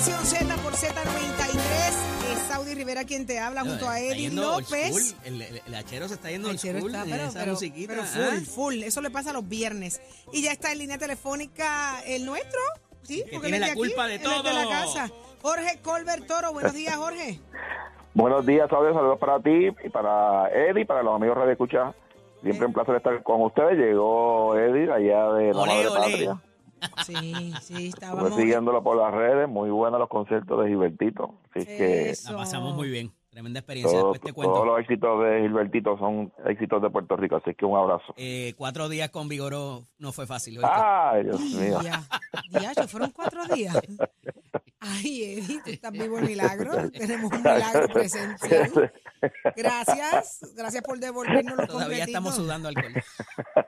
Nación Z por Z93. Es Saudi Rivera quien te habla junto a Eddie López. El, el, el hachero se está yendo El al school está, en pero, esa pero- musiquita. pero ¿ah? full, full. Eso le pasa los viernes. Y ya está en línea telefónica el nuestro. Sí, Que porque tiene la de culpa aquí, de de la todo. casa. Jorge Colbert Toro. Buenos días, Jorge. Buenos días, Claudio. Saludos para ti y para Eddie y para los amigos Radio Escucha. Siempre un placer estar con ustedes. Llegó Eddie allá de la Olé, Madre olé. Patria. Sí, sí, Estuve estábamos. siguiéndolo por las redes. Muy buenos los conciertos de Gilbertito. Así que. La pasamos muy bien. Tremenda experiencia. todos, Después te cuento. todos los éxitos de Gilbertito son éxitos de Puerto Rico. Así que un abrazo. Eh, cuatro días con Vigoró no fue fácil. ¿oíste? Ay, Dios mío. Ya, ya, fueron cuatro días. Ay, Eddie, tú estás vivo el milagro. Tenemos un milagro presencial. Gracias, gracias por devolvernos los Todavía estamos sudando alcohol.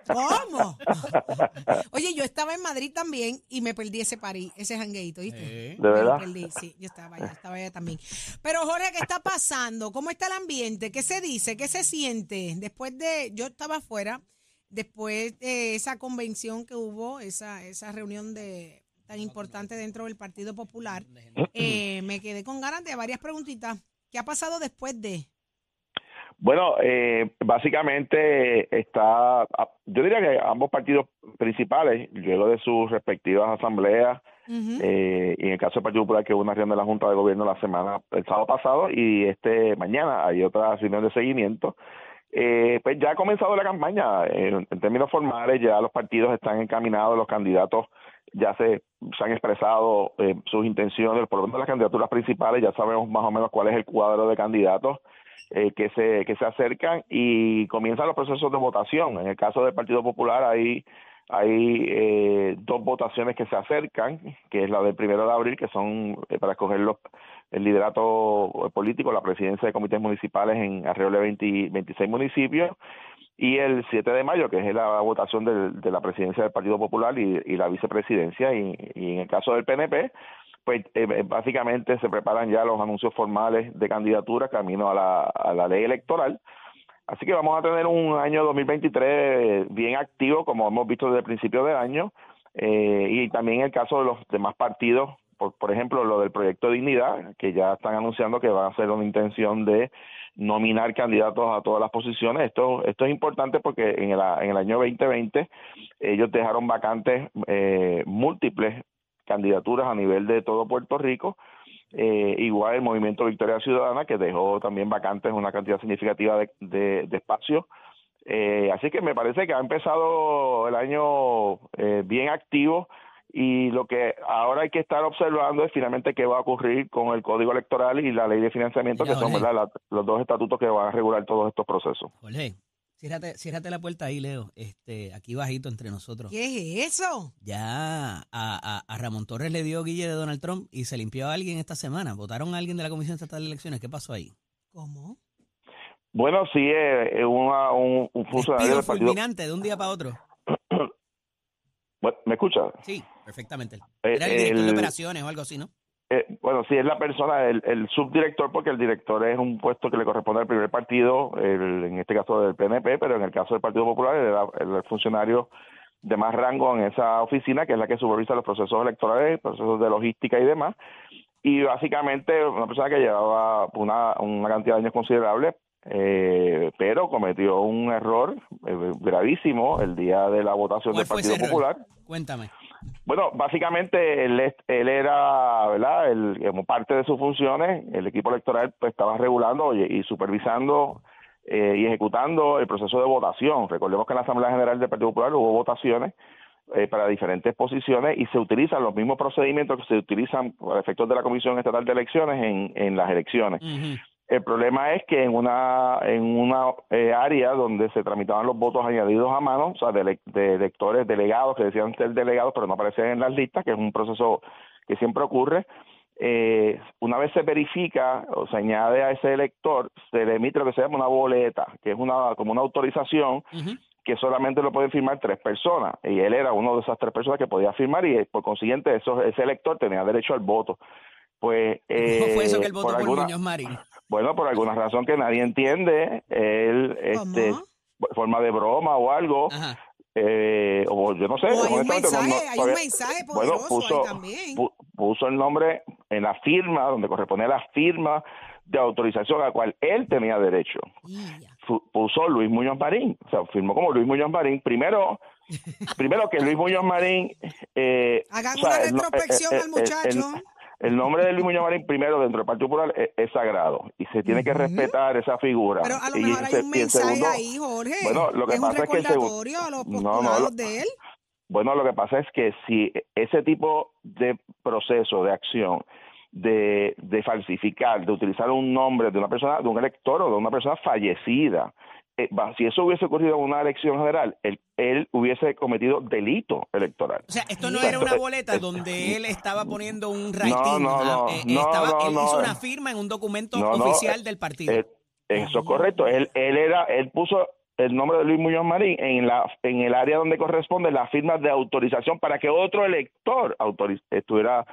¿Cómo? Oye, yo estaba en Madrid también y me perdí ese parí, ese jangueito, ¿viste? Eh. ¿De Me lo verdad? perdí, sí, yo estaba allá, estaba allá también. Pero Jorge, ¿qué está pasando? ¿Cómo está el ambiente? ¿Qué se dice? ¿Qué se siente? Después de, yo estaba afuera, después de esa convención que hubo, esa, esa reunión de tan importante dentro del Partido Popular, eh, me quedé con ganas de varias preguntitas. ¿Qué ha pasado después de? Bueno, eh, básicamente está, yo diría que ambos partidos principales, luego de sus respectivas asambleas, Eh, y en el caso del Partido Popular que hubo una reunión de la Junta de Gobierno la semana, el sábado pasado, y este mañana hay otra reunión de seguimiento. Eh, pues ya ha comenzado la campaña. En, términos formales, ya los partidos están encaminados, los candidatos ya se, se han expresado eh, sus intenciones, por lo menos las candidaturas principales, ya sabemos más o menos cuál es el cuadro de candidatos eh, que se que se acercan y comienzan los procesos de votación. En el caso del Partido Popular hay hay eh, dos votaciones que se acercan, que es la del primero de abril, que son eh, para escoger los, el liderato político, la presidencia de comités municipales en alrededor de 20 26 municipios, y el 7 de mayo, que es la votación de la presidencia del Partido Popular y, la vicepresidencia, y, y en el caso del PNP, pues eh, básicamente se preparan ya los anuncios formales de candidatura camino a la, a la ley electoral. Así que vamos a tener un año 2023 bien activo, como hemos visto desde el principio del año, eh, y también el caso de los demás partidos, por, por ejemplo, lo del proyecto Dignidad, que ya están anunciando que van a ser una intención de nominar candidatos a todas las posiciones. Esto, esto es importante porque en el, en el año 2020 ellos dejaron vacantes eh, múltiples candidaturas a nivel de todo Puerto Rico. Eh, igual el movimiento Victoria Ciudadana, que dejó también vacantes una cantidad significativa de, de, de espacios. Eh, así que me parece que ha empezado el año eh, bien activo y lo que ahora hay que estar observando es finalmente qué va a ocurrir con el Código Electoral y la Ley de Financiamiento, Mira, que son la- los dos estatutos que van a regular todos estos procesos. Ciérrate, ciérrate la puerta ahí, Leo. Este, aquí bajito entre nosotros. ¿Qué es eso? Ya a, a- a Ramón Torres le dio Guille de Donald Trump y se limpió a alguien esta semana. Votaron a alguien de la Comisión Estatal de Elecciones. ¿Qué pasó ahí? ¿Cómo? Bueno, sí, eh, una- un, un funcionario del Partido... fulminante de un día para otro. ¿Me escucha? Sí, perfectamente. Eh, Era el director de operaciones o algo así, ¿no? Eh, bueno, sí, es la persona, el, el subdirector, porque el director es un puesto que le corresponde al primer partido, el- en este caso del PNP, pero en el caso del Partido Popular, era el funcionario de más rango en esa oficina, que es la que supervisa los procesos electorales, procesos de logística y demás. Y básicamente una persona que llevaba una, una cantidad de años considerable, eh, pero cometió un error eh, gravísimo el día de la votación ¿Cuál del Partido? Popular. Cuéntame. Bueno, básicamente él, él era, ¿verdad? Como parte de sus funciones, el equipo electoral pues, estaba regulando y, y supervisando eh, y ejecutando el proceso de votación. Recordemos que en la Asamblea General del Partido Popular hubo votaciones eh, para diferentes posiciones y se utilizan los mismos procedimientos que se utilizan para efectos de la Comisión Estatal de Elecciones en, en las elecciones. El problema es que en una en una eh, área donde se tramitaban los votos añadidos a mano, o sea, de, ele- de electores delegados que decían ser delegados pero no aparecían en las listas, que es un proceso que siempre ocurre, eh, una vez se verifica o se añade a ese elector, se le emite lo que se llama una boleta, que es una como una autorización que solamente lo pueden firmar tres personas y él era uno de esas tres personas que podía firmar y eh, por consiguiente eso, ese elector tenía derecho al voto. Pues ¿Cómo fue eso que eh, él votó por por, alguna- Muñoz Marín? bueno, por alguna razón que nadie entiende, él, este, forma de broma o algo, eh, o yo no sé, O hay un mensaje, no- hay un mensaje bueno, poderoso puso, ahí también. pu- puso el nombre en la firma, donde correspondía la firma de autorización a la cual él tenía derecho. Puso Luis Muñoz Marín, o sea, firmó como Luis Muñoz Marín. Primero, primero que Luis Muñoz Marín... Eh, Hagan una retrospección al muchacho. El, nombre de Luis Muñoz Marín, primero, dentro del Partido Popular, es, sagrado y se tiene que respetar esa figura. Pero a lo mejor hay un mensaje ahí, Jorge. Bueno, lo que pasa es que... a los no, no, de él. Bueno, lo que pasa es que si ese tipo de proceso, de acción, de, de falsificar, de utilizar un nombre de una persona, de un elector o de una persona fallecida, eh, si eso hubiese ocurrido en una elección general, él, él, hubiese cometido delito electoral. O sea, esto no era una boleta donde él estaba poniendo un writing. No, no, no. Eh, estaba, él hizo una firma en un documento oficial del partido. eso es correcto. Él, él, era, él puso el nombre de Luis Muñoz Marín en la en el área donde corresponde la firma de autorización para que otro elector estuviera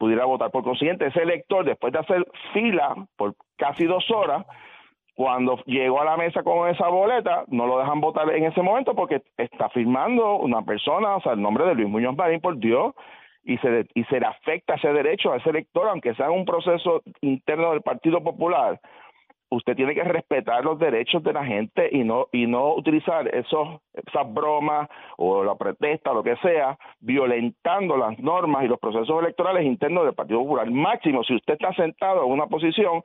pudiera votar. Por consiguiente, ese elector, después de hacer fila por casi dos horas, cuando llegó a la mesa con esa boleta, no lo dejan votar en ese momento porque está firmando una persona, o sea, el nombre de Luis Muñoz Marín, por Dios, y se, y se le afecta ese derecho a ese elector, aunque sea un proceso interno del Partido Popular, usted tiene que respetar los derechos de la gente y no y no utilizar esos esas bromas o la protesta lo que sea violentando las normas y los procesos electorales internos del Partido Popular. Máximo si usted está sentado en una posición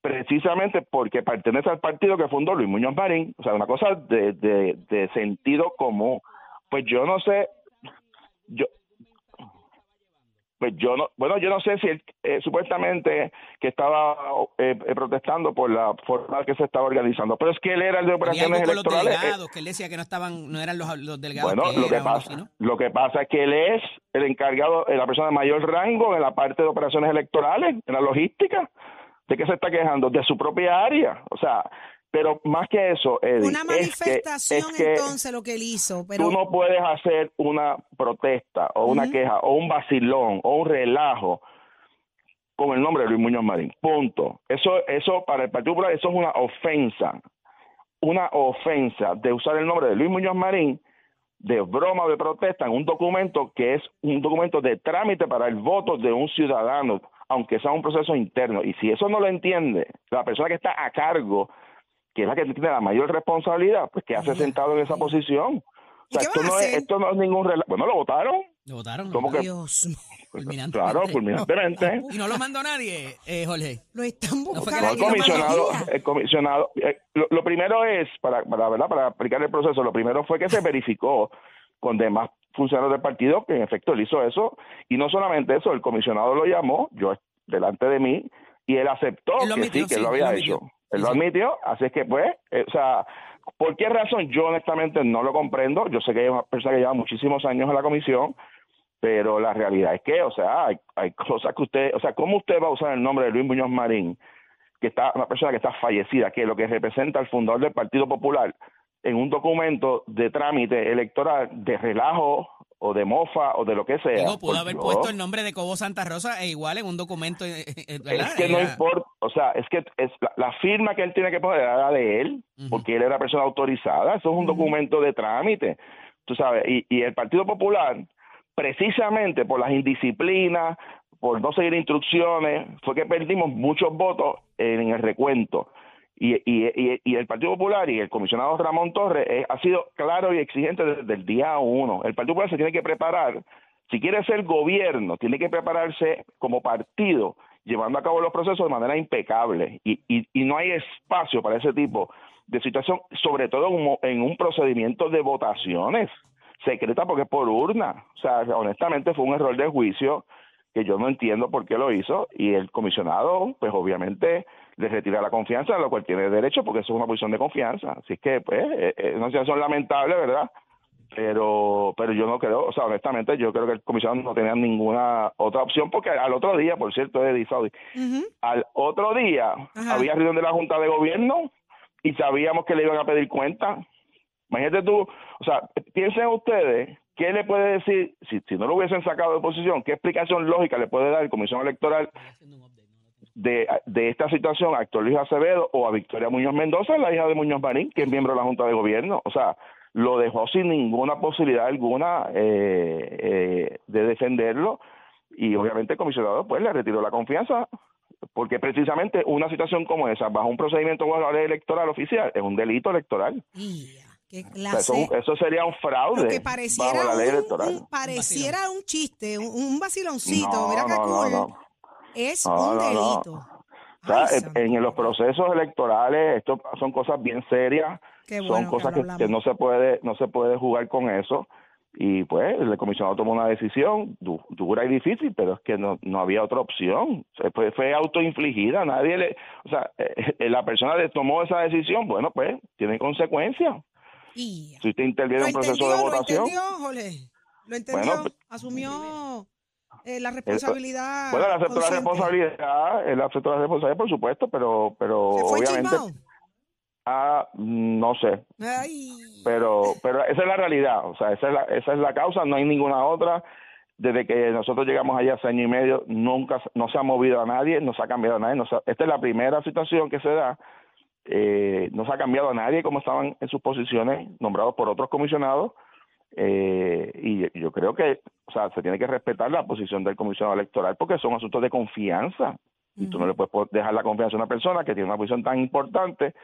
precisamente porque pertenece al partido que fundó Luis Muñoz Marín o sea una cosa de, de, de sentido común pues yo no sé yo pues yo no, bueno, yo no sé si él, eh, supuestamente que estaba eh, eh, protestando por la forma que se estaba organizando, pero es que él era el de operaciones electorales. Los delegados, que él decía que no estaban, no eran los, los delegados. Bueno, lo que pasa, lo que pasa es que él es el encargado, la persona de mayor rango en la parte de operaciones electorales, en la logística. ¿De qué se está quejando? De su propia área. O sea, pero más que eso, Eddie, una manifestación entonces lo que él hizo. Pero... Tú no puedes hacer una protesta o una queja o un vacilón o un relajo con el nombre de Luis Muñoz Marín. Punto. Eso, eso para el Partido Popular, eso es una ofensa. Una ofensa de usar el nombre de Luis Muñoz Marín de broma o de protesta en un documento que es un documento de trámite para el voto de un ciudadano, aunque sea un proceso interno. Y si eso no lo entiende la persona que está a cargo que es la que tiene la mayor responsabilidad, pues que hace sentado en esa posición. O sea, esto, no es, esto no es ningún Bueno, lo votaron. Lo votaron. ¿Cómo que? Dios. Claro, fulminantemente. Y no lo mandó nadie, eh, Jorge. Lo están buscando. No, el comisionado, el comisionado eh, lo, primero es, para, para, ¿verdad? para aplicar el proceso, lo primero fue que se verificó con demás funcionarios del partido que en efecto él hizo eso. Y no solamente eso, el comisionado lo llamó, yo delante de mí, y él aceptó que sí, que lo había hecho. Él lo admitió, así es que pues, eh, o sea, ¿por qué razón? Yo honestamente no lo comprendo. Yo sé que hay una persona que lleva muchísimos años en la comisión, pero la realidad es que, o sea, hay, hay cosas que usted, o sea, ¿cómo usted va a usar el nombre de Luis Muñoz Marín, que está, una persona que está fallecida, que lo que representa al fundador del Partido Popular, en un documento de trámite electoral de relajo o de mofa o de lo que sea. pudo pues haber puesto el nombre de Cobo Santa Rosa e igual en un documento. Eh, eh, eh, es que no importa, o sea, es que es la, firma que él tiene que poner era de él, porque él era persona autorizada. Eso es un documento de trámite, tú sabes. Y, y el Partido Popular, precisamente por las indisciplinas, por no seguir instrucciones, fue que perdimos muchos votos en el recuento. Y, y, y, el Partido Popular y el comisionado Ramón Torres eh, ha sido claro y exigente desde el día uno. El Partido Popular se tiene que preparar, si quiere ser gobierno, tiene que prepararse como partido, llevando a cabo los procesos de manera impecable. Y, y, no hay espacio para ese tipo de situación, sobre todo en un, procedimiento de votaciones secreta porque es por urna. O sea, honestamente fue un error de juicio que yo no entiendo por qué lo hizo y el comisionado, pues obviamente le retira la confianza, a lo cual tiene derecho porque eso es una posición de confianza. Así que, pues, eh, eh, es una situación lamentable, ¿verdad? Pero pero yo no creo, o sea, honestamente, yo creo que el comisionado no tenía ninguna otra opción porque al otro día, por cierto, Eddie Saudi, al otro día había reunión de la Junta de Gobierno y sabíamos que le iban a pedir cuenta. Imagínate tú, o sea, piensen ustedes, ¿qué le puede decir, si, si no lo hubiesen sacado de posición, qué explicación lógica le puede dar el Comisión Electoral de, de esta situación a Héctor Luis Acevedo o a Victoria Muñoz Mendoza, la hija de Muñoz Marín, que es miembro de la Junta de Gobierno. O sea, lo dejó sin ninguna posibilidad alguna eh, eh, de defenderlo y obviamente el comisionado pues le retiró la confianza porque precisamente una situación como esa, bajo un procedimiento bajo la ley electoral oficial, es un delito electoral. Qué O sea, clase. eso, eso sería un fraude Lo que bajo pareciera, la ley un, electoral. un- pareciera un chiste, un, vaciloncito, No, mira no, no, cool. no. Es No, un no, no. delito. O sea, Ay, en- los procesos electorales, esto son cosas bien serias, son bueno que cosas lo que, no se puede no se puede jugar con eso y pues el comisionado tomó una decisión du- dura y difícil pero es que no, no había otra opción fue, fue autoinfligida nadie le o sea eh, eh, la persona que tomó esa decisión bueno pues tiene consecuencias Ia. si usted interviene ¿Lo en un proceso entendió? de ¿Lo votación entendió, Jorge? ¿Lo entendió? Bueno, pues, ¿Asumió eh, la responsabilidad? bueno él aceptó la consciente? responsabilidad él aceptó la responsabilidad por supuesto pero pero ¿Se fue obviamente chismado? ah, no sé Ay. pero pero esa es la realidad o sea esa es la, esa es la causa no hay ninguna otra desde que nosotros llegamos allá hace año y medio nunca no se ha movido a nadie no se ha cambiado a nadie no se ha- esta es la primera situación que se da eh, no se ha cambiado a nadie como estaban en sus posiciones nombrados por otros comisionados eh, y yo creo que o sea se tiene que respetar la posición del comisionado electoral porque son asuntos de confianza y tú no le puedes dejar la confianza a una persona que tiene una posición tan importante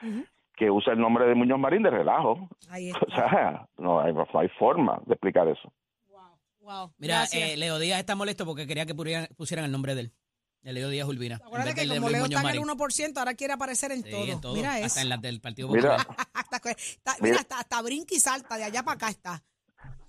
que usa el nombre de Muñoz Marín de relajo o sea, no hay, no hay forma de explicar eso. Wow, wow. Mira, eh, Leo Díaz está molesto porque quería que pusieran, pusieran el nombre de él. De Leo Díaz Urbina. Acuérdate que como Leo Muñoz está en el Marín. 1%, ahora quiere aparecer en Sí, todo. en todo. Mira hasta eso. en las del Partido Mira. Popular. hasta, Mira. mira, hasta, hasta brinca y salta, de allá para acá está.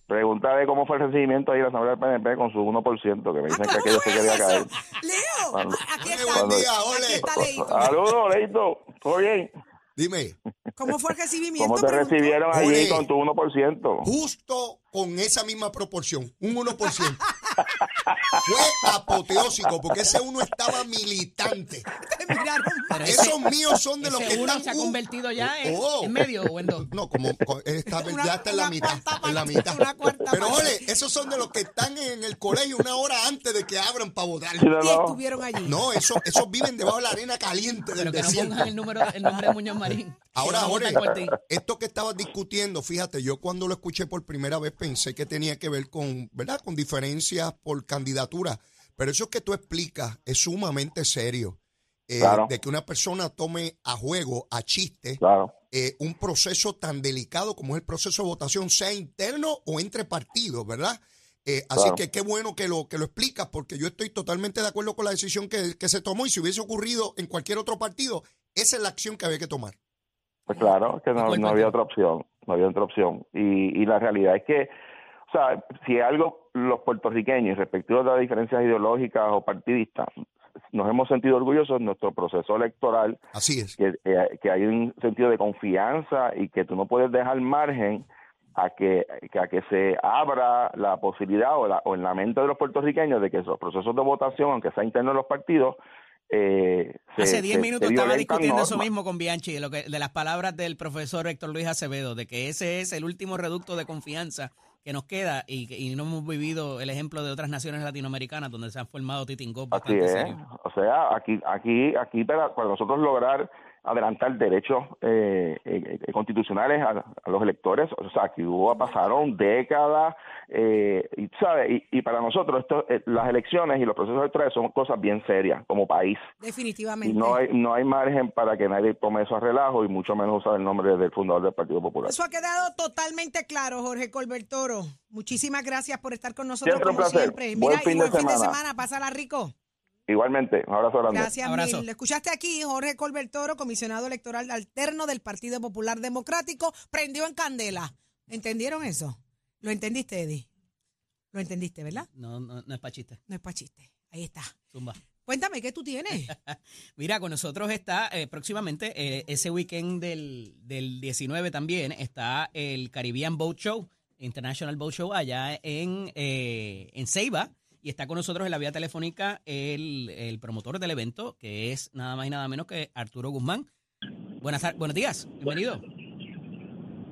Pregúntale cómo fue el recibimiento ahí en la Asamblea del PNP con su 1%, que me dicen que aquello se quería caer. Leo, Cuando- aquí está. día, Aquí ole. está Leito. Saludos, Leito. ¿Todo bien? Dime, ¿Cómo fue el recibimiento? ¿Cómo te Preguntó. recibieron allí Ole. con tu 1%? justo con esa misma proporción, un 1%. Fue apoteósico porque ese uno estaba militante. Pero ese- Esos míos son de los que Ese uno están se ha convertido ya en, oh. en medio o en dos. No, como co- está, Una- ya está en la mitad. En la mitad. una cuarta Pero ole, esos son de los que están en el colegio una hora antes de que abran para votar. Sí, no, Y no. estuvieron allí. No, esos, esos viven debajo de la arena caliente del Pero que no desierto. pongan el, número, el nombre de Muñoz Marín. Ahora, no Jorge, esto que estabas discutiendo, fíjate, yo cuando lo escuché por primera vez pensé que tenía que ver con, ¿verdad? Con diferencias por candidatura. Pero eso que tú explicas es sumamente serio. Eh, Claro. De que una persona tome a juego, a chiste, Claro. eh, un proceso tan delicado como es el proceso de votación, sea interno o entre partidos, ¿verdad? Eh, así que qué bueno que lo, que lo explicas, porque yo estoy totalmente de acuerdo con la decisión que, que se tomó y si hubiese ocurrido en cualquier otro partido, esa es la acción que había que tomar. Pues claro, que no, ¿Cuál no había otra opción, no había otra opción. Y, y la realidad es que, sea, si algo los puertorriqueños, respectivo de las diferencias ideológicas o partidistas, nos hemos sentido orgullosos en nuestro proceso electoral, Así es. que, eh, que hay un sentido de confianza y que tú no puedes dejar margen a que, que a que se abra la posibilidad o, la, o en la mente de los puertorriqueños de que esos procesos de votación, aunque sea interno en los partidos, eh, se- Hace 10 se- minutos se estaba discutiendo eso normas. mismo con Bianchi, de, lo que, de las palabras del profesor Héctor Luis Acevedo, de que ese es el último reducto de confianza que nos queda y, y no hemos vivido el ejemplo de otras naciones latinoamericanas donde se han formado titingos Así bastante es. serios. O sea, aquí, aquí, aquí para, para nosotros lograr adelantar derechos eh, eh, eh, constitucionales a, a los electores, o sea, aquí hubo, pasaron décadas, eh, y, ¿sabes? Y, y para nosotros esto, eh, las elecciones y los procesos electorales son cosas bien serias como país. Y Definitivamente. no hay, no hay margen para que nadie tome eso a relajo y mucho menos usar el nombre del fundador del Partido Popular. Eso ha quedado totalmente claro, Jorge Colbert Toro. Muchísimas gracias por estar con nosotros Siempre como placer. siempre. Buen Mira, fin y de buen fin de semana. Pásala rico. Igualmente, un abrazo grande. Gracias, Abrazo. mil. Lo escuchaste aquí, Jorge Colbert Toro, comisionado electoral alterno del Partido Popular Democrático, prendió en candela. ¿Entendieron eso? ¿Lo entendiste, Eddie? Lo entendiste, ¿verdad? No, no, no es para chiste. No es para chiste. Ahí está. Zumba. Cuéntame, ¿qué tú tienes? Mira, con nosotros está eh, próximamente, eh, ese weekend del, del 19 también, está el Caribbean Boat Show, International Boat Show, allá en, eh, en Ceiba. Y está con nosotros en la vía telefónica el, el promotor del evento, que es nada más y nada menos que Arturo Guzmán. Buenas, buenos días, bienvenido.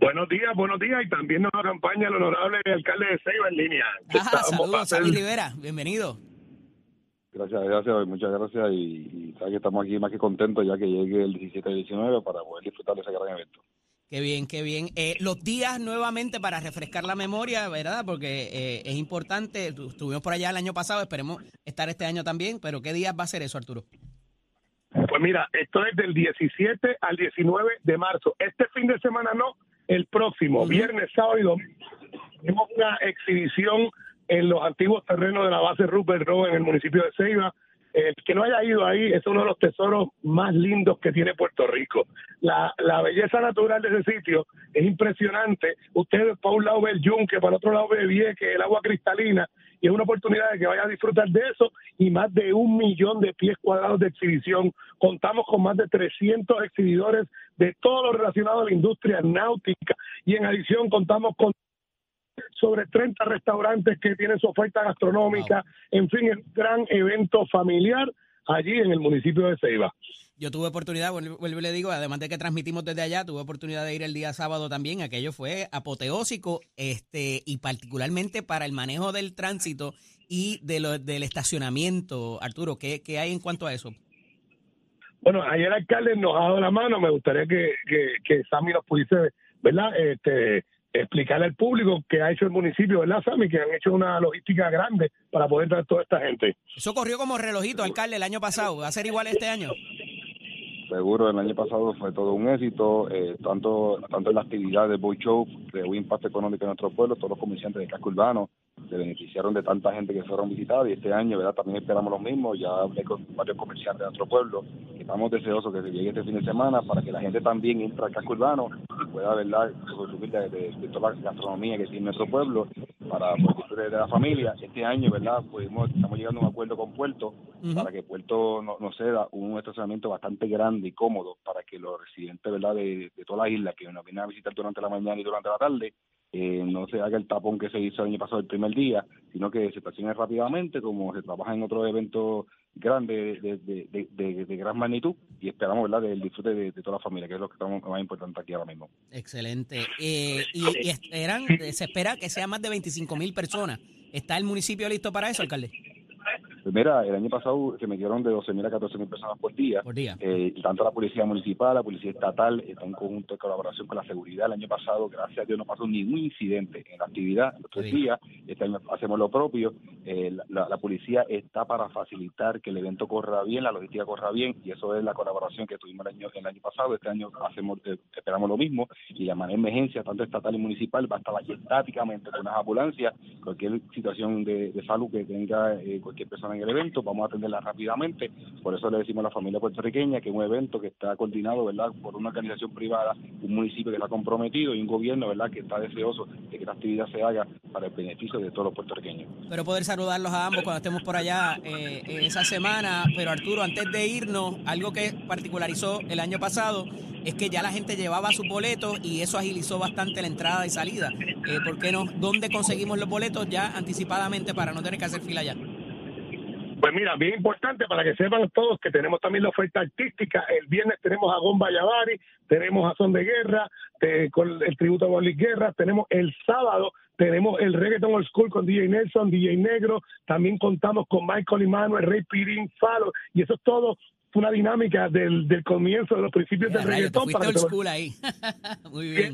Buenos días, buenos días. Y también nos acompaña el honorable alcalde de Ceiba en línea. para saludos, Sammy Rivera, bienvenido. Gracias, gracias, muchas gracias y, y sabes que estamos aquí más que contentos ya que llegue el 17 y 19 para poder disfrutar de ese gran evento. Qué bien, qué bien. Eh, los días nuevamente para refrescar la memoria, ¿verdad? Porque eh, es importante. Estuvimos por allá el año pasado, esperemos estar este año también, pero ¿qué días va a ser eso, Arturo? Pues mira, esto es del 17 al 19 de marzo. Este fin de semana no, el próximo, viernes, sábado y domingo. Tenemos una exhibición en los antiguos terrenos de la base Rupert Rowe en el municipio de Ceiba. El que no haya ido ahí es uno de los tesoros más lindos que tiene Puerto Rico. La, la belleza natural de ese sitio es impresionante. Usted para un lado ve el yunque, para otro lado ve Vieque, el agua cristalina, y es una oportunidad de que vaya a disfrutar de eso y más de un millón de pies cuadrados de exhibición. Contamos con más de 300 exhibidores de todo lo relacionado a la industria náutica y en adición contamos con sobre 30 restaurantes que tienen su oferta gastronómica, en fin, un gran evento familiar allí en el municipio de Ceiba. Yo tuve oportunidad, vuelvo y le digo, además de que transmitimos desde allá, tuve oportunidad de ir el día sábado también. Aquello fue apoteósico, este, y particularmente para el manejo del tránsito y de lo, del estacionamiento. Arturo, ¿qué, ¿qué hay en cuanto a eso? Bueno, ayer el alcalde nos ha dado la mano, me gustaría que, que, que Sammy nos pudiese, ¿verdad? Este, explicarle al público que ha hecho el municipio, ¿verdad, Sammy? Que han hecho una logística grande para poder traer toda esta gente. Eso corrió como relojito, alcalde, el año pasado. ¿Va a ser igual este año? Seguro, el año pasado fue todo un éxito, eh, tanto tanto en la actividad de Boy Show, de un impacto económico en nuestro pueblo, todos los comerciantes de casco urbano se beneficiaron de tanta gente que fueron visitados y este año, ¿verdad? También esperamos lo mismo, ya hablé con varios comerciantes de nuestro pueblo, que estamos deseosos que se llegue este fin de semana para que la gente también entre al casco urbano y pueda, ¿verdad?, consumir de, de, de toda la gastronomía que tiene nuestro pueblo para disfrutar de la familia. Este año, ¿verdad?, pudimos, estamos llegando a un acuerdo con Puerto para que Puerto nos no ceda un estacionamiento bastante grande y cómodo para que los residentes, ¿verdad?, de, de toda la isla que nos vienen a visitar durante la mañana y durante la tarde eh, no se haga el tapón que se hizo el año pasado el primer día, sino que se estacione rápidamente, como se trabaja en otros eventos grandes de, de, de, de, gran magnitud, y esperamos ¿verdad? del disfrute de, toda la familia, que es lo que estamos más importante aquí ahora mismo. Excelente. Eh, y, y esperan, se espera que sea más de 25 mil personas. ¿Está el municipio listo para eso, alcalde? Pues mira, el año pasado se metieron de 12.000 a 14.000 personas por día. Por día. Eh, tanto la policía municipal, la policía estatal, está en conjunto de colaboración con la seguridad. El año pasado, gracias a Dios, no pasó ningún incidente en la actividad. Los tres días, este año hacemos lo propio. Eh, la, la, policía está para facilitar que el evento corra bien, la logística corra bien, y eso es la colaboración que tuvimos el año, el año pasado. Este año hacemos eh, esperamos lo mismo, y la manera de emergencia, tanto estatal y municipal, va a estar allí estáticamente con las ambulancias, cualquier situación de, de salud que tenga eh, cualquier persona en el evento, vamos a atenderla rápidamente. Por eso le decimos a la familia puertorriqueña que es un evento que está coordinado, ¿verdad?, por una organización privada, un municipio que está comprometido y un gobierno, ¿verdad?, que está deseoso de que la actividad se haga para el beneficio de todos los puertorriqueños. Pero poder saludarlos a ambos cuando estemos por allá eh, esa semana. Pero Arturo, antes de irnos, algo que particularizó el año pasado es que ya la gente llevaba sus boletos y eso agilizó bastante la entrada y salida. Eh, ¿Por qué no? ¿Dónde conseguimos los boletos ya anticipadamente para no tener que hacer fila ya? Pues mira, bien importante para que sepan todos que tenemos también la oferta artística. El viernes tenemos a Gomba Yavari, tenemos a Son de Guerra, te, con el tributo a Luis Guerra, tenemos el sábado, tenemos el Reggaeton Old School con DJ Nelson, DJ Negro, también contamos con Michael Emanuel, Rey Pirín, Falo, y eso es todo una dinámica del, del comienzo de los principios Ya, del rayo, te reggaetón. Para old te- school ahí. Muy Bien.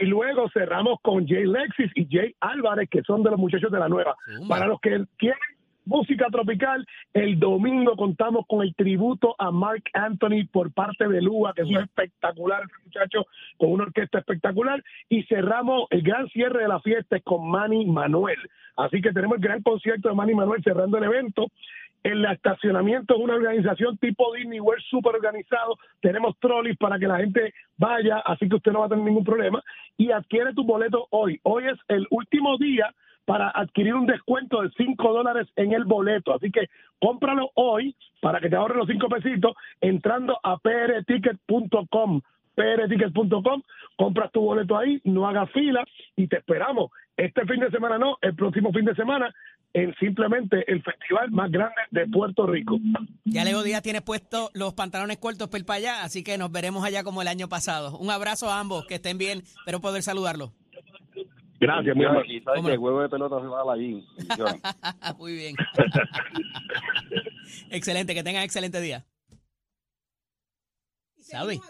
Y luego cerramos con Jay Lexis y Jay Álvarez, que son de los muchachos de la nueva. Zumba. Para los que quieren música tropical, el domingo contamos con el tributo a Mark Anthony por parte de Lua, que es un espectacular muchacho, con una orquesta espectacular. Y cerramos el gran cierre de la fiesta es con Manny Manuel. Así que tenemos el gran concierto de Manny Manuel cerrando el evento. El estacionamiento es una organización tipo Disney World súper organizado. Tenemos trolleys para que la gente vaya, así que usted no va a tener ningún problema. Y adquiere tu boleto hoy. Hoy es el último día para adquirir un descuento de 5 dólares en el boleto. Así que cómpralo hoy para que te ahorren los 5 pesitos entrando a prticket.com prticket.com, compras tu boleto ahí, no hagas fila y te esperamos. Este fin de semana no, el próximo fin de semana en simplemente el festival más grande de Puerto Rico. Ya Leo Díaz tiene puesto los pantalones cortos para para allá, así que nos veremos allá como el año pasado. Un abrazo a ambos, que estén bien, espero poder saludarlos. Gracias, mi amor. Y sabes ¿Cómo que no? el juego de pelota se va a la gym. Muy bien. excelente, que tengan excelente día. Saudi.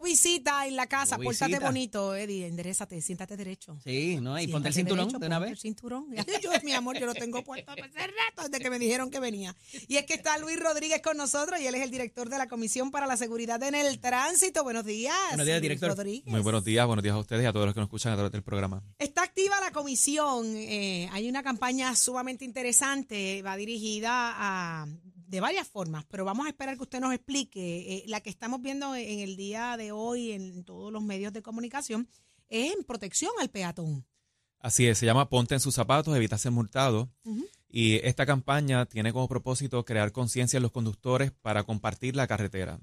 Visita en la casa, Hubo pórtate visita. bonito, Eddie, enderezate, siéntate derecho. Sí, ¿no? Y ponte el cinturón derecho, de una ponte vez. El cinturón. Yo, mi amor, yo lo tengo puesto hace rato desde que me dijeron que venía. Y es que está Luis Rodríguez con nosotros y él es el director de la Comisión para la Seguridad en el Tránsito. Buenos días. Buenos días, Luis director. Rodríguez. Muy buenos días, buenos días a ustedes y a todos los que nos escuchan a través del programa. Está activa la comisión. eh, hay una campaña sumamente interesante. Va dirigida a de varias formas, pero vamos a esperar que usted nos explique. Eh, la que estamos viendo en el día de hoy en todos los medios de comunicación es en protección al peatón. Así es, se llama Ponte en sus zapatos, evita ser multado. Y esta campaña tiene como propósito crear conciencia en los conductores para compartir la carretera.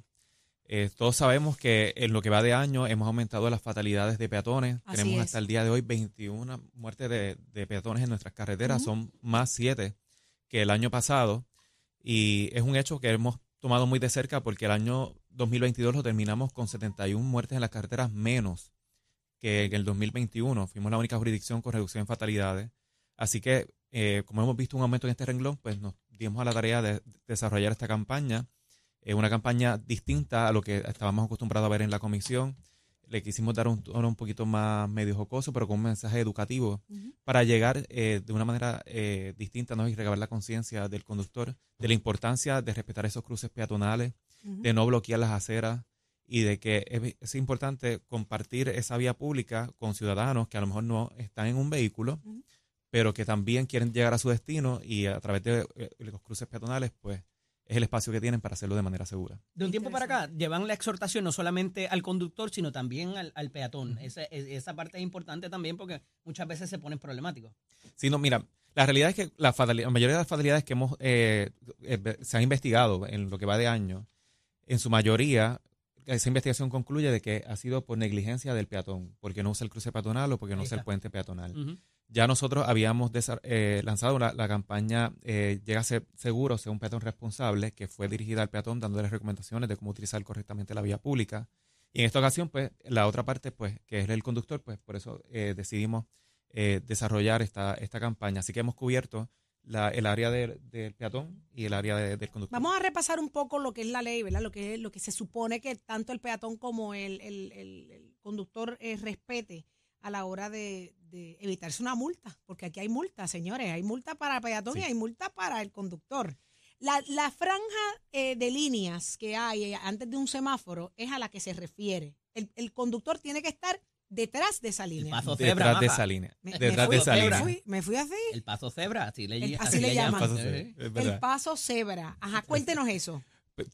Eh, todos sabemos que en lo que va de año hemos aumentado las fatalidades de peatones. Así Tenemos es. hasta el día de hoy 21 muertes de, de peatones en nuestras carreteras. Son más 7 que el año pasado. Y es un hecho que hemos tomado muy de cerca porque el año 2022 lo terminamos con 71 muertes en las carreteras menos que en el 2021. Fuimos la única jurisdicción con reducción en fatalidades. Así que, eh, como hemos visto un aumento en este renglón, pues nos dimos a la tarea de desarrollar esta campaña. Es una campaña distinta a lo que estábamos acostumbrados a ver en la comisión. Le quisimos dar un tono un poquito más medio jocoso, pero con un mensaje educativo para llegar eh, de una manera eh, distinta ¿no? y regalar la conciencia del conductor de la importancia de respetar esos cruces peatonales, de no bloquear las aceras y de que es, es importante compartir esa vía pública con ciudadanos que a lo mejor no están en un vehículo, pero que también quieren llegar a su destino y a través de eh, los cruces peatonales, pues es el espacio que tienen para hacerlo de manera segura. De un tiempo para acá, llevan la exhortación no solamente al conductor, sino también al, al peatón. Esa, es- esa parte es importante también porque muchas veces se ponen problemáticos. Sí, no, mira, la realidad es que la mayoría de las fatalidades que hemos eh, eh, se han investigado en lo que va de año, en su mayoría, esa investigación concluye de que ha sido por negligencia del peatón, porque no usa el cruce peatonal o porque no usa el puente peatonal. Ya nosotros habíamos eh, lanzado la, la campaña eh, Llega a ser seguro, sea un peatón responsable, que fue dirigida al peatón dándole recomendaciones de cómo utilizar correctamente la vía pública. Y en esta ocasión, pues, la otra parte, pues, que es el conductor, pues, por eso eh, decidimos desarrollar esta, esta campaña. Así que hemos cubierto la- el área del del peatón y el área de- del conductor. Vamos a repasar un poco lo que es la ley, ¿verdad? Lo que, es- lo que se supone que tanto el peatón como el, el- el- el conductor eh, respete a la hora de, de evitarse una multa, porque aquí hay multa, señores, hay multa para peatón Sí. y hay multa para el conductor. La, la franja eh, de líneas que hay eh, antes de un semáforo es a la que se refiere. El, el conductor tiene que estar detrás de esa línea. paso cebra, Detrás de esa línea. Me- me Detrás fui- de esa me línea. fui- me fui así. El paso cebra, así le, El- así así le llaman. Paso Sí. El paso cebra. Ajá, cuéntenos eso.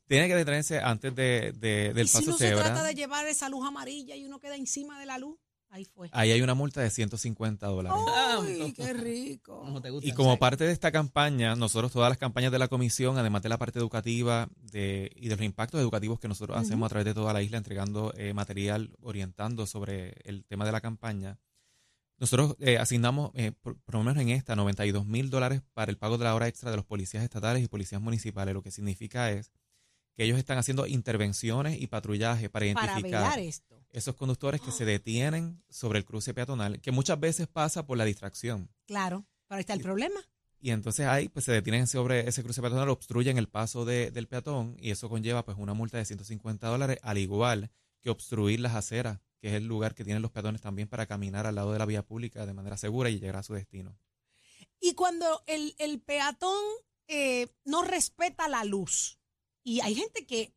Tiene que detenerse antes de, de- del y paso si no cebra. se trata de llevar esa luz amarilla y uno queda encima de la luz, ahí fue. Ahí hay una multa de 150 dólares. ¡Ay, qué rico! ¿Cómo te gusta? Y como parte de esta campaña, nosotros todas las campañas de la comisión, además de la parte educativa de, y de los impactos educativos que nosotros hacemos a través de toda la isla, entregando eh, material, orientando sobre el tema de la campaña, nosotros eh, asignamos, eh, por, por lo menos en esta, 92 mil dólares para el pago de la hora extra de los policías estatales y policías municipales. Lo que significa es que ellos están haciendo intervenciones y patrullaje para Para identificar velar esto. Esos conductores que se detienen sobre el cruce peatonal, que muchas veces pasa por la distracción. Claro, pero ahí está el problema. Y entonces ahí pues se detienen sobre ese cruce peatonal, obstruyen el paso de- del peatón y eso conlleva pues una multa de 150 dólares, al igual que obstruir las aceras, que es el lugar que tienen los peatones también para caminar al lado de la vía pública de manera segura y llegar a su destino. Y cuando el, el peatón eh, no respeta la luz, y hay gente que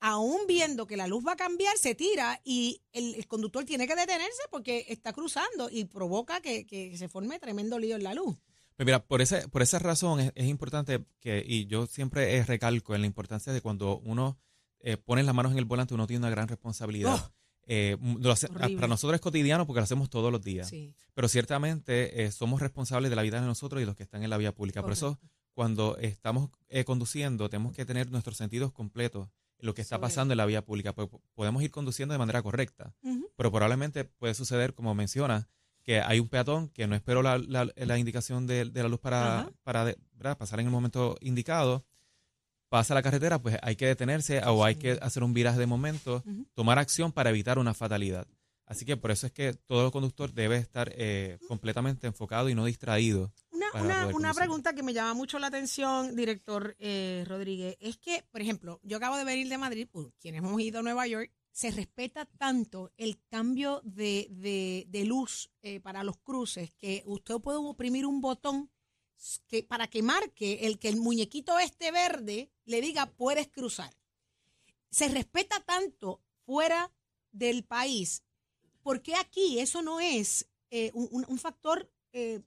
aún viendo que la luz va a cambiar, se tira y el, el conductor tiene que detenerse porque está cruzando y provoca que, que se forme tremendo lío en la luz. Pues mira, por, ese, por esa razón es, es importante que, y yo siempre eh, recalco en la importancia de cuando uno eh, pone las manos en el volante, uno tiene una gran responsabilidad. Oh. Eh, lo hace- Horrible. para nosotros es cotidiano porque lo hacemos todos los días. Sí. pero ciertamente eh, somos responsables de la vida de nosotros y los que están en la vía pública. Por eso, cuando estamos eh, conduciendo, tenemos que tener nuestros sentidos completos lo que está pasando en la vía pública. Pues, podemos ir conduciendo de manera correcta, pero probablemente puede suceder, como menciona, que hay un peatón que no esperó la, la- la indicación de, de la luz para, para pasar en el momento indicado. Pasa la carretera, pues hay que detenerse o hay que hacer un viraje de momento, tomar acción para evitar una fatalidad. Así que por eso es que todo conductor debe estar eh, completamente enfocado y no distraído. Una, para una, pregunta que me llama mucho la atención, director eh, Rodríguez, es que, por ejemplo, yo acabo de venir de Madrid, pues, quienes hemos ido a Nueva York, se respeta tanto el cambio de, de- de luz eh, para los cruces que usted puede oprimir un botón que, para que marque el que el muñequito este verde le diga puedes cruzar. Se respeta tanto fuera del país. ¿Por qué aquí eso no es eh, un, un- un factor eh,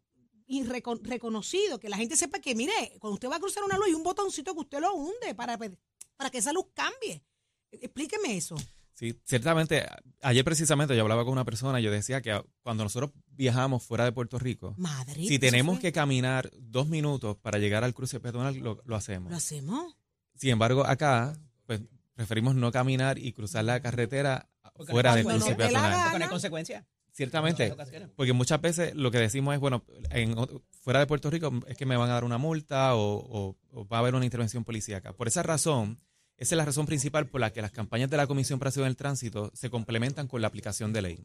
irreco- reconocido? Que la gente sepa que, mire, cuando usted va a cruzar una luz hay un botoncito que usted lo hunde para, para que esa luz cambie. Explíqueme eso. Sí, ciertamente, ayer precisamente yo hablaba con una persona y yo decía que cuando nosotros viajamos fuera de Puerto Rico, Madrid. si tenemos que caminar dos minutos para llegar al cruce peatonal, lo, lo hacemos. ¿Lo hacemos? Sin embargo, acá, pues preferimos no caminar y cruzar la carretera Porque fuera del cruce peatonal. consecuencias. Ciertamente, porque muchas veces lo que decimos es, bueno, en, fuera de Puerto Rico es que me van a dar una multa o, o- o va a haber una intervención policíaca. Por esa razón, esa es la razón principal por la que las campañas de la Comisión para Seguridad del Tránsito se complementan con la aplicación de ley.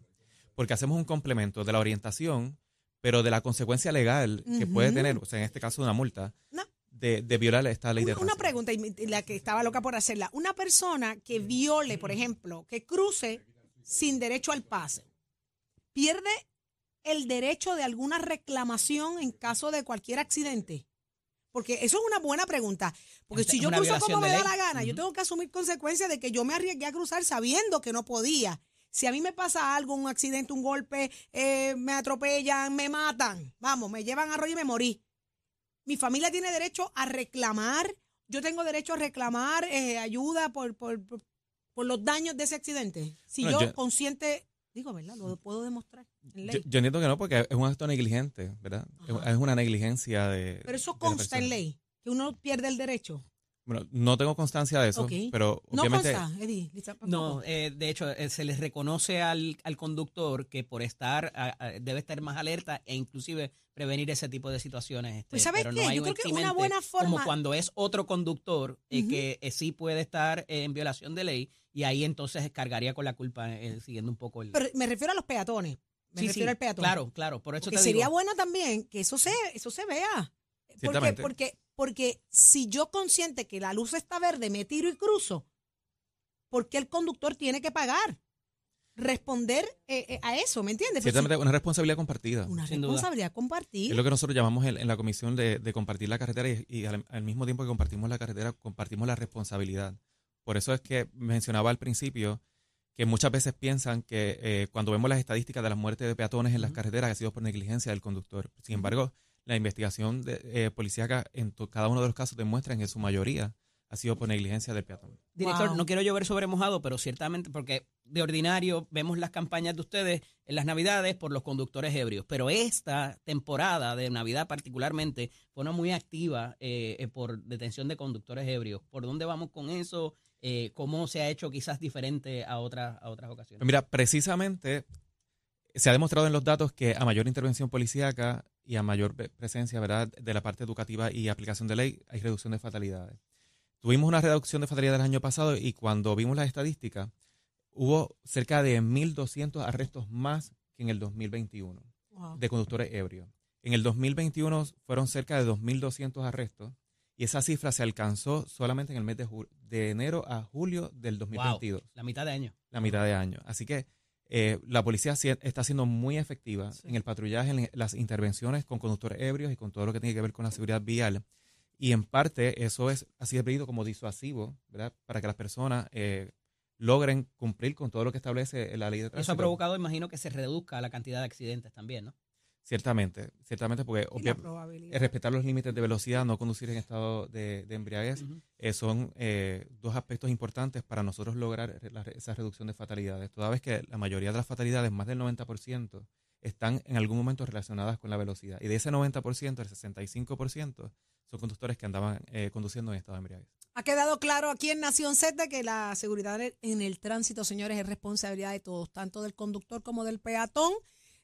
Porque hacemos un complemento de la orientación, pero de la consecuencia legal que puede tener, o sea, en este caso una multa, No. de, de violar esta ley de Una, una tránsito. pregunta, y me- y la que estaba loca por hacerla. Una persona que viole, por ejemplo, que cruce sin derecho al pase, ¿pierde el derecho de alguna reclamación en caso de cualquier accidente? Porque eso es una buena pregunta. Porque si yo cruzo como me da la gana, yo tengo que asumir consecuencias de que yo me arriesgué a cruzar sabiendo que no podía. Si a mí me pasa algo, un accidente, un golpe, eh, me atropellan, me matan, vamos, me llevan a rollo y me morí. Mi familia tiene derecho a reclamar, yo tengo derecho a reclamar eh, ayuda por, por, por- por los daños de ese accidente. Si yo, yo- consciente, digo, ¿verdad? Lo puedo demostrar en Yo, ley. yo entiendo que no, porque es un acto negligente, ¿verdad? Es- Ajá. Es una negligencia de. Pero eso consta en ley, que uno pierde el derecho. Bueno, no tengo constancia de eso, pero No obviamente. consta, Eddie. No, eh, de hecho, eh, se les reconoce al, al conductor que por estar, a- a- debe estar más alerta e inclusive prevenir ese tipo de situaciones. este, Pues, ¿sabes pero qué? no hay Yo un creo que una buena forma- Como cuando es otro conductor eh, que eh, sí puede estar eh, en violación de ley y ahí entonces cargaría con la culpa eh, siguiendo un poco el... Pero me refiero a los peatones. Me Sí, refiero sí, al peatón. Claro, claro, por eso Porque te sería digo. bueno también que eso se, eso se vea. Porque, porque, porque si yo consciente que la luz está verde, me tiro y cruzo, ¿por qué el conductor tiene que pagar? Responder eh, eh, a eso, ¿me entiendes? Pues Ciertamente, una responsabilidad compartida. una sin duda. responsabilidad compartida. Es lo que nosotros llamamos en, en la comisión de, de compartir la carretera y, y al, al mismo tiempo que compartimos la carretera, compartimos la responsabilidad. Por eso es que mencionaba al principio que muchas veces piensan que eh, cuando vemos las estadísticas de las muertes de peatones en las carreteras ha sido por negligencia del conductor. Sin embargo, la investigación de, eh, policíaca en to- cada uno de los casos demuestra que en su mayoría ha sido por negligencia del peatón. Director, Wow. no quiero llover sobre mojado, pero ciertamente, porque de ordinario vemos las campañas de ustedes en las Navidades por los conductores ebrios, pero esta temporada de Navidad particularmente fue una muy activa eh, eh, por detención de conductores ebrios. ¿Por dónde vamos con eso? Eh, ¿Cómo se ha hecho quizás diferente a otras, a otras ocasiones? Mira, precisamente se ha demostrado en los datos que a mayor intervención policíaca y a mayor pre- presencia ¿verdad? de la parte educativa y aplicación de ley, hay reducción de fatalidades. Tuvimos una reducción de fatalidades el año pasado y cuando vimos las estadísticas, hubo cerca de 1.200 arrestos más que en el 2021 Wow. de conductores ebrios. En el 2021 fueron cerca de 2.200 arrestos y esa cifra se alcanzó solamente en el mes de, de enero a julio del Wow, 2022 la mitad de año. la mitad de año. Así que eh, la policía está siendo muy efectiva Sí. en el patrullaje, en las intervenciones con conductores ebrios y con todo lo que tiene que ver con la seguridad vial. Y en parte eso es así de pedido como disuasivo, ¿verdad? Para que las personas eh, logren cumplir con todo lo que establece la ley de tránsito. Eso ha provocado, imagino, que se reduzca la cantidad de accidentes también, ¿no? Ciertamente, ciertamente porque obvia- es respetar los límites de velocidad, no conducir en estado de, de embriaguez, eh, son eh, dos aspectos importantes para nosotros lograr la- esa reducción de fatalidades. Toda vez que la mayoría de las fatalidades, más del 90%, están en algún momento relacionadas con la velocidad. Y de ese 90%, el 65% son conductores que andaban eh, conduciendo en estado de embriaguez. Ha quedado claro aquí en Nación Z que la seguridad en el tránsito, señores, es responsabilidad de todos, tanto del conductor como del peatón.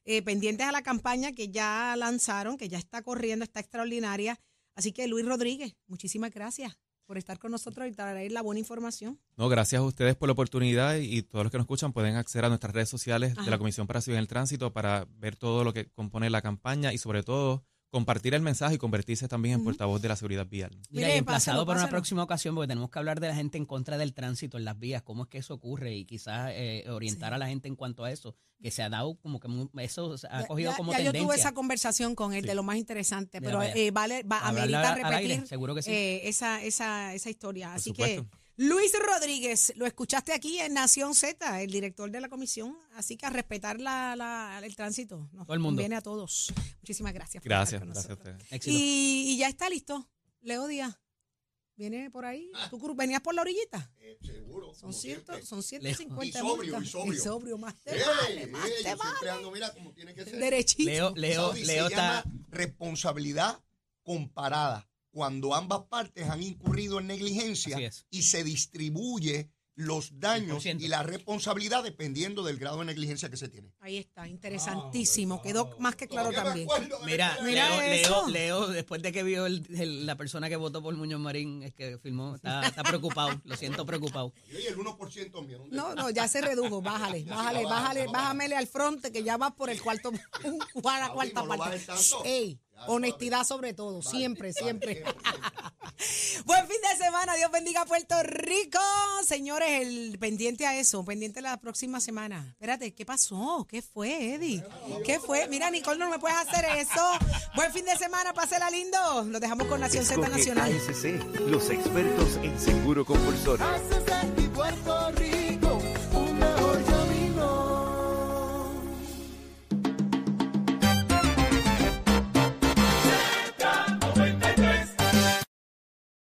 Eh, pendientes a la campaña que ya lanzaron, que ya está corriendo, está extraordinaria. Así que Luis Rodríguez, muchísimas gracias por estar con nosotros y traer la buena información. No, gracias a ustedes por la oportunidad y, todos los que nos escuchan pueden acceder a nuestras redes sociales Ajá. de la Comisión para Seguridad en el Tránsito para ver todo lo que compone la campaña y sobre todo compartir el mensaje y convertirse también en portavoz de la seguridad vial. Mira, y emplazado para una próxima ocasión, porque tenemos que hablar de la gente en contra del tránsito en las vías, cómo es que eso ocurre y quizás eh, orientar a la gente en cuanto a eso, que se ha dado como que eso se ha cogido ya, como ya yo tuve esa conversación con él Sí. de lo más interesante, pero eh, vale, va, amerita al aire, repetir seguro que sí. eh, esa, esa, esa historia. Así que. Luis Rodríguez, lo escuchaste aquí en Nación Z, el director de la comisión, así que a respetar la, la- el tránsito. Nos Todo el mundo. conviene a todos. Muchísimas gracias. por Gracias, estar con gracias a ustedes. Éxito. Y, y ya está listo. Leo Díaz. ¿Viene por ahí? ¿Tú venías por la orillita? Eh, seguro. Son, ciento, son 150 Y sobrio, y sobrio. sobrio, más te vale, más yo te siempre vale. ando, mira, como tiene que ser. Derechito. Leo, Leo, Leo se está... llama responsabilidad comparada. Cuando ambas partes han incurrido en negligencia y se distribuye los daños 100%. y la responsabilidad dependiendo del grado de negligencia que se tiene. Ahí está, interesantísimo. Quedó más que claro también. Mira, Mira Leo. Leo, Leo, después de que vio el- el- la persona que votó por Muñoz Marín, es que filmó, está, está preocupado, lo siento preocupado. Oye, el 1% mío. ¿dónde No, no, ya se redujo. Bájale, bájale, bájale, bájamele al frente que ya vas por el cuarto, a la Saudi, cuarta parte. Ey, honestidad sobre todo, siempre, Vale, siempre. Buen fin de semana, Dios bendiga a Puerto Rico. Señores, el pendiente a eso, pendiente la próxima semana. Espérate, ¿qué pasó? ¿Qué fue, Eddie? ¿Qué fue? Mira, Nicole, no me puedes hacer eso. Buen fin de semana, pásela lindo. Lo dejamos con Nación Z Nacional. ASC, los expertos en seguro compulsorio.